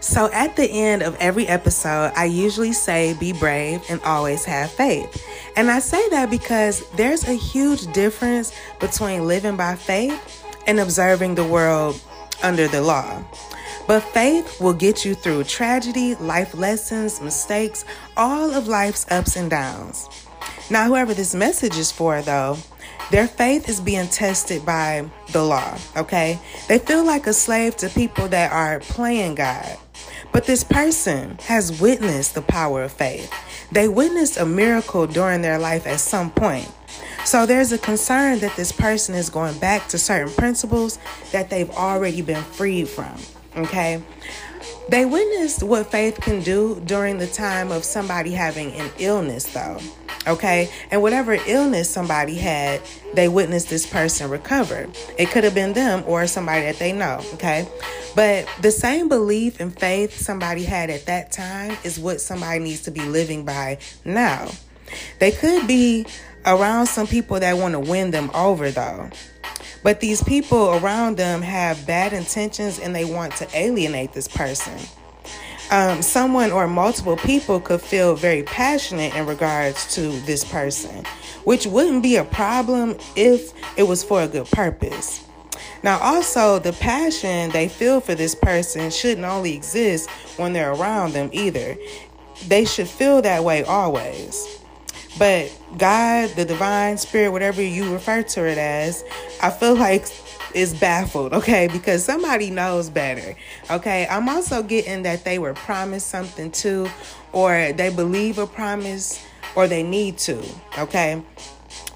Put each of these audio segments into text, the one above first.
So, at the end of every episode, I usually say be brave and always have faith. And I say that because there's a huge difference between living by faith and observing the world under the law. But faith will get you through tragedy, life lessons, mistakes, all of life's ups and downs. Now, whoever this message is for, though, their faith is being tested by the law, okay? They feel like a slave to people that are playing God. But this person has witnessed the power of faith. They witnessed a miracle during their life at some point. So there's a concern that this person is going back to certain principles that they've already been freed from. Okay. They witnessed what faith can do during the time of somebody having an illness, though. Okay. And whatever illness somebody had, they witnessed this person recover. It could have been them or somebody that they know. Okay. But the same belief and faith somebody had at that time is what somebody needs to be living by now. They could be around some people that want to win them over, though. But these people around them have bad intentions and they want to alienate this person. Um, someone or multiple people could feel very passionate in regards to this person, which wouldn't be a problem if it was for a good purpose. Now, also, the passion they feel for this person shouldn't only exist when they're around them either. They should feel that way always. But God, the divine spirit, whatever you refer to it as, I feel like is baffled, okay? Because somebody knows better, okay? I'm also getting that they were promised something too, or they believe a promise, or they need to, okay?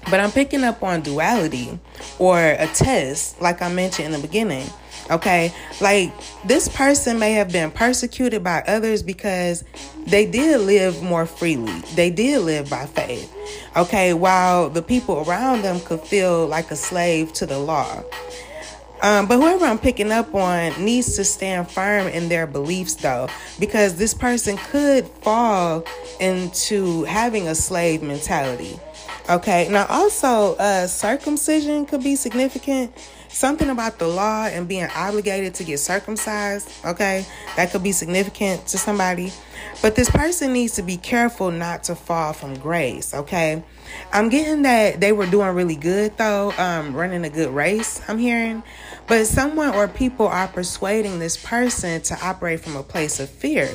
But I'm picking up on duality or a test, like I mentioned in the beginning. Okay, like this person may have been persecuted by others because they did live more freely. They did live by faith. Okay, while the people around them could feel like a slave to the law. Um, but whoever I'm picking up on needs to stand firm in their beliefs, though, because this person could fall into having a slave mentality. Okay, now also, uh, circumcision could be significant something about the law and being obligated to get circumcised, okay, that could be significant to somebody. But this person needs to be careful not to fall from grace, okay? I'm getting that they were doing really good though, um, running a good race, I'm hearing. But someone or people are persuading this person to operate from a place of fear.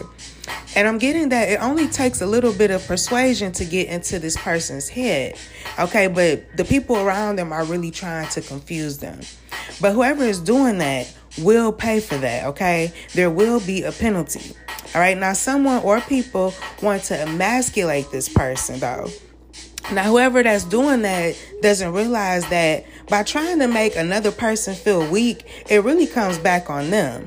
And I'm getting that it only takes a little bit of persuasion to get into this person's head. Okay, but the people around them are really trying to confuse them. But whoever is doing that will pay for that, okay? There will be a penalty. All right, now someone or people want to emasculate this person though. Now, whoever that's doing that doesn't realize that by trying to make another person feel weak, it really comes back on them.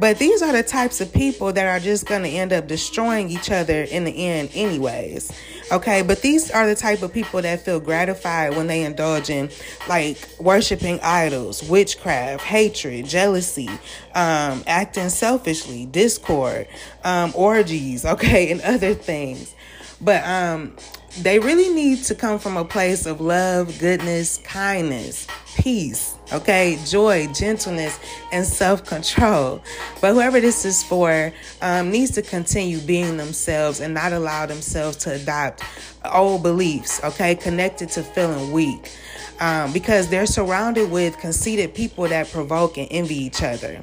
But these are the types of people that are just going to end up destroying each other in the end, anyways. Okay, but these are the type of people that feel gratified when they indulge in like worshiping idols, witchcraft, hatred, jealousy, um, acting selfishly, discord, um, orgies, okay, and other things. But um, they really need to come from a place of love, goodness, kindness, peace, okay, joy, gentleness, and self control. But whoever this is for um, needs to continue being themselves and not allow themselves to adopt old beliefs, okay, connected to feeling weak. Um, because they're surrounded with conceited people that provoke and envy each other.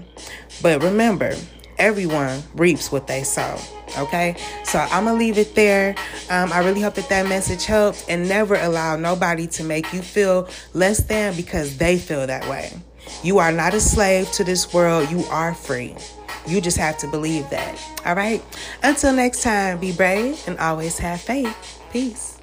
But remember, everyone reaps what they sow. Okay, so I'm gonna leave it there. Um, I really hope that that message helped, and never allow nobody to make you feel less than because they feel that way. You are not a slave to this world, you are free. You just have to believe that. All right, until next time, be brave and always have faith. Peace.